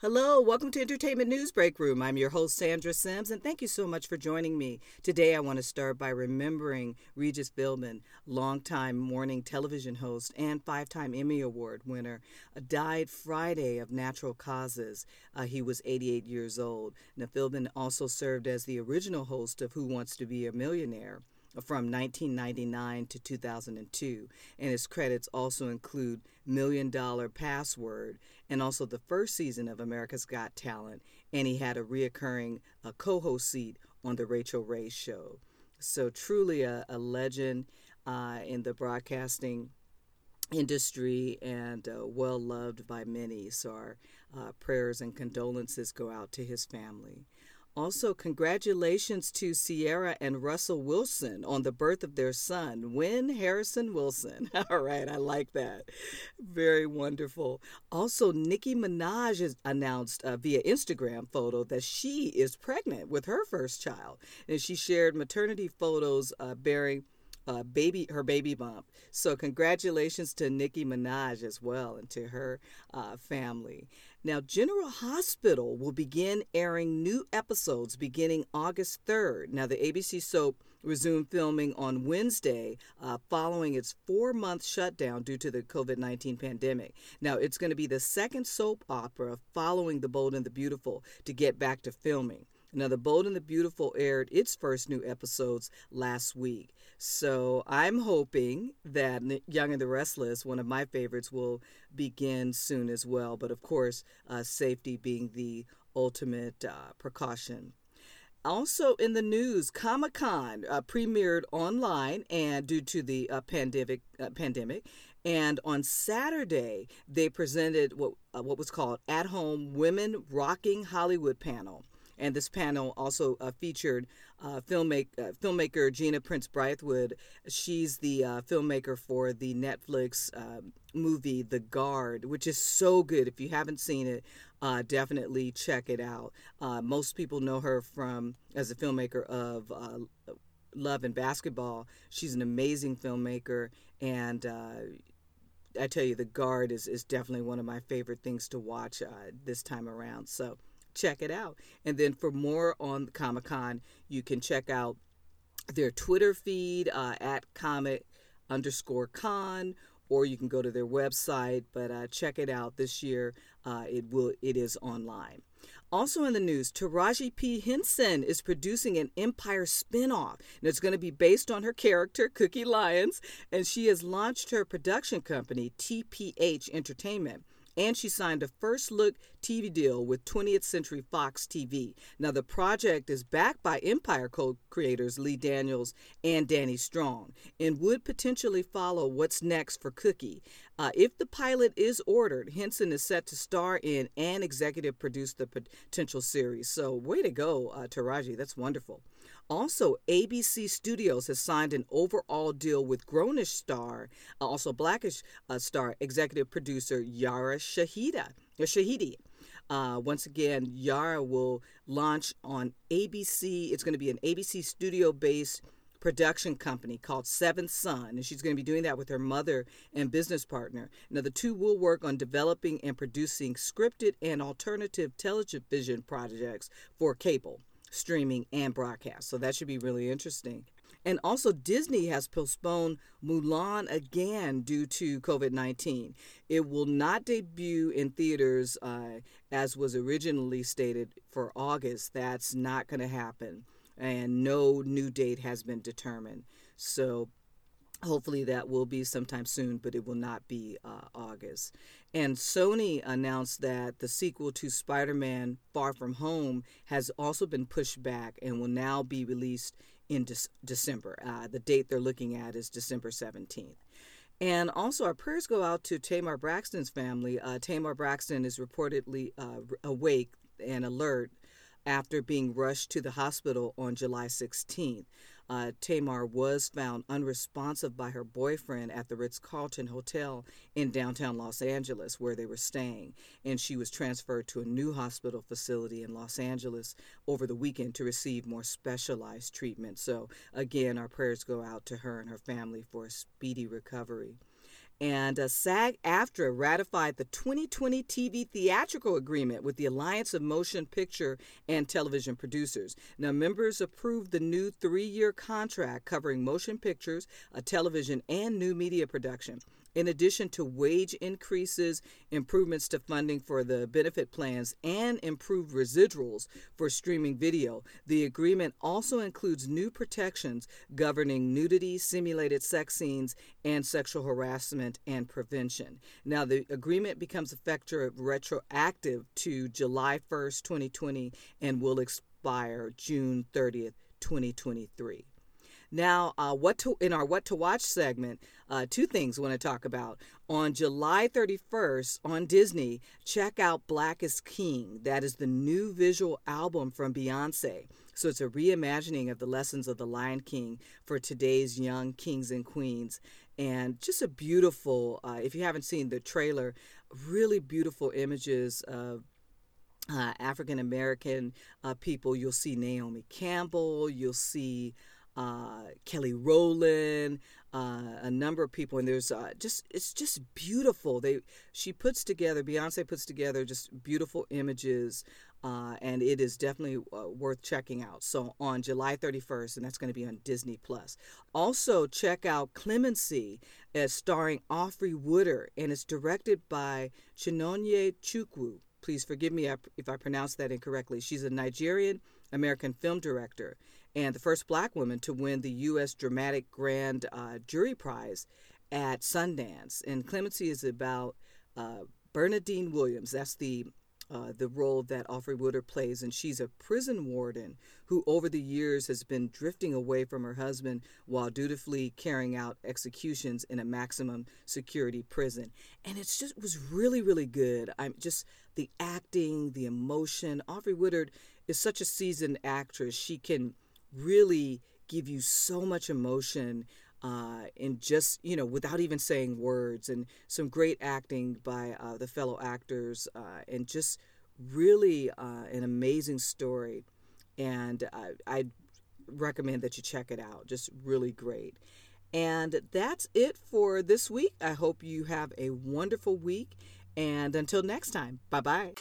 Hello, welcome to Entertainment News Break Room. I'm your host, Sandra Sims, and thank you so much for joining me. Today, I want to start by remembering Regis Philbin, longtime morning television host and five time Emmy Award winner, uh, died Friday of natural causes. Uh, he was 88 years old. Now, Philbin also served as the original host of Who Wants to Be a Millionaire from 1999 to 2002, and his credits also include Million Dollar Password and also the first season of America's Got Talent, and he had a reoccurring uh, co-host seat on the Rachael Ray Show. So truly a, a legend uh, in the broadcasting industry and uh, well loved by many. So our uh, prayers and condolences go out to his family. Also, congratulations to Ciara and Russell Wilson on the birth of their son, Wynn Harrison Wilson. All right, I like that. Very wonderful. Also, Nicki Minaj has announced uh, via Instagram photo that she is pregnant with her first child, and she shared maternity photos uh, bearing uh, baby her baby bump. So congratulations to Nicki Minaj as well and to her uh, family. Now, General Hospital will begin airing new episodes beginning August 3rd. Now, the ABC soap resumed filming on Wednesday uh, following its four month shutdown due to the COVID 19 pandemic. Now, it's going to be the second soap opera following The Bold and the Beautiful to get back to filming. Now, The Bold and the Beautiful aired its first new episodes last week. So I'm hoping that Young and the Restless, one of my favorites, will begin soon as well. But of course, uh, safety being the ultimate uh, precaution. Also in the news, Comic Con uh, premiered online and due to the uh, pandemic, uh, pandemic, and on Saturday they presented what uh, what was called At Home Women Rocking Hollywood panel. And this panel also uh, featured uh, filmmaker, uh, filmmaker Gina Prince Bythewood. She's the uh, filmmaker for the Netflix um, movie The Guard, which is so good. If you haven't seen it, uh, definitely check it out. Uh, most people know her from as a filmmaker of Love and Basketball. She's an amazing filmmaker, and I tell you, The Guard is, is definitely one of my favorite things to watch this time around. So check it out. And then for more on Comic Con, you can check out their Twitter feed uh, at comic underscore con, or you can go to their website. But uh, check it out this year. Uh, it will. It is online. Also in the news, Taraji P. Henson is producing an Empire spinoff, and it's going to be based on her character, Cookie Lyons, and she has launched her production company, TPH Entertainment and she signed a first look TV deal with 20th Century Fox TV. Now, the project is backed by Empire co creators Lee Daniels and Danny Strong and would potentially follow What's Next for Cookie. Uh, if the pilot is ordered, Henson is set to star in and executive produce the potential series. So, way to go, uh, Taraji. That's wonderful. Also, ABC Studios has signed an overall deal with Grownish star, uh, also Blackish uh, star, executive producer Yara Shahida. Uh, Shahidi. Uh, once again, Yara will launch on ABC. It's going to be an ABC studio based production company called Seventh Son, and she's going to be doing that with her mother and business partner. Now, the two will work on developing and producing scripted and alternative television projects for cable streaming and broadcast. So that should be really interesting. And also, Disney has postponed Mulan again due to COVID 19. It will not debut in theaters uh, as was originally stated for August. That's not going to happen. And no new date has been determined. So hopefully that will be sometime soon, but it will not be uh, August. And Sony announced that the sequel to Spider Man Far From Home has also been pushed back and will now be released in De- December. Uh, the date they're looking at is December 17th. And also, our prayers go out to Tamar Braxton's family. Uh, Tamar Braxton is reportedly uh, awake and alert after being rushed to the hospital on July 16th. Uh, Tamar was found unresponsive by her boyfriend at the Ritz Carlton Hotel in downtown Los Angeles, where they were staying. And she was transferred to a new hospital facility in Los Angeles over the weekend to receive more specialized treatment. So, again, our prayers go out to her and her family for a speedy recovery. And uh, SAG AFTRA ratified the 2020 TV theatrical agreement with the Alliance of Motion Picture and Television Producers. Now, members approved the new three year contract covering motion pictures, a television, and new media production. In addition to wage increases, improvements to funding for the benefit plans, and improved residuals for streaming video, the agreement also includes new protections governing nudity, simulated sex scenes, and sexual harassment and prevention. Now, the agreement becomes effective retroactive to July 1st, 2020, and will expire June 30th, 2023. Now, uh, what to, in our What to Watch segment, uh, two things I want to talk about. On July 31st on Disney, check out Black is King. That is the new visual album from Beyonce. So it's a reimagining of the lessons of the Lion King for today's young kings and queens. And just a beautiful, uh, if you haven't seen the trailer, really beautiful images of uh, African American uh, people. You'll see Naomi Campbell, you'll see uh, Kelly Rowland, uh, a number of people, and there's uh, just it's just beautiful. They she puts together Beyonce puts together just beautiful images. Uh, and it is definitely uh, worth checking out. So on July 31st, and that's going to be on Disney Plus. Also, check out Clemency, as starring Alfre Woodard, and it's directed by Chinonye Chukwu. Please forgive me if I pronounce that incorrectly. She's a Nigerian American film director and the first black woman to win the U.S. Dramatic Grand uh, Jury Prize at Sundance. And Clemency is about uh, Bernadine Williams. That's the uh, the role that Alfre Woodard plays, and she's a prison warden who, over the years, has been drifting away from her husband while dutifully carrying out executions in a maximum security prison. And it's just was really, really good. I'm just the acting, the emotion. Alfre Woodard is such a seasoned actress; she can really give you so much emotion uh, and just you know without even saying words and some great acting by uh, the fellow actors uh, and just really uh, an amazing story. And I recommend that you check it out just really great. And that's it for this week. I hope you have a wonderful week and until next time bye bye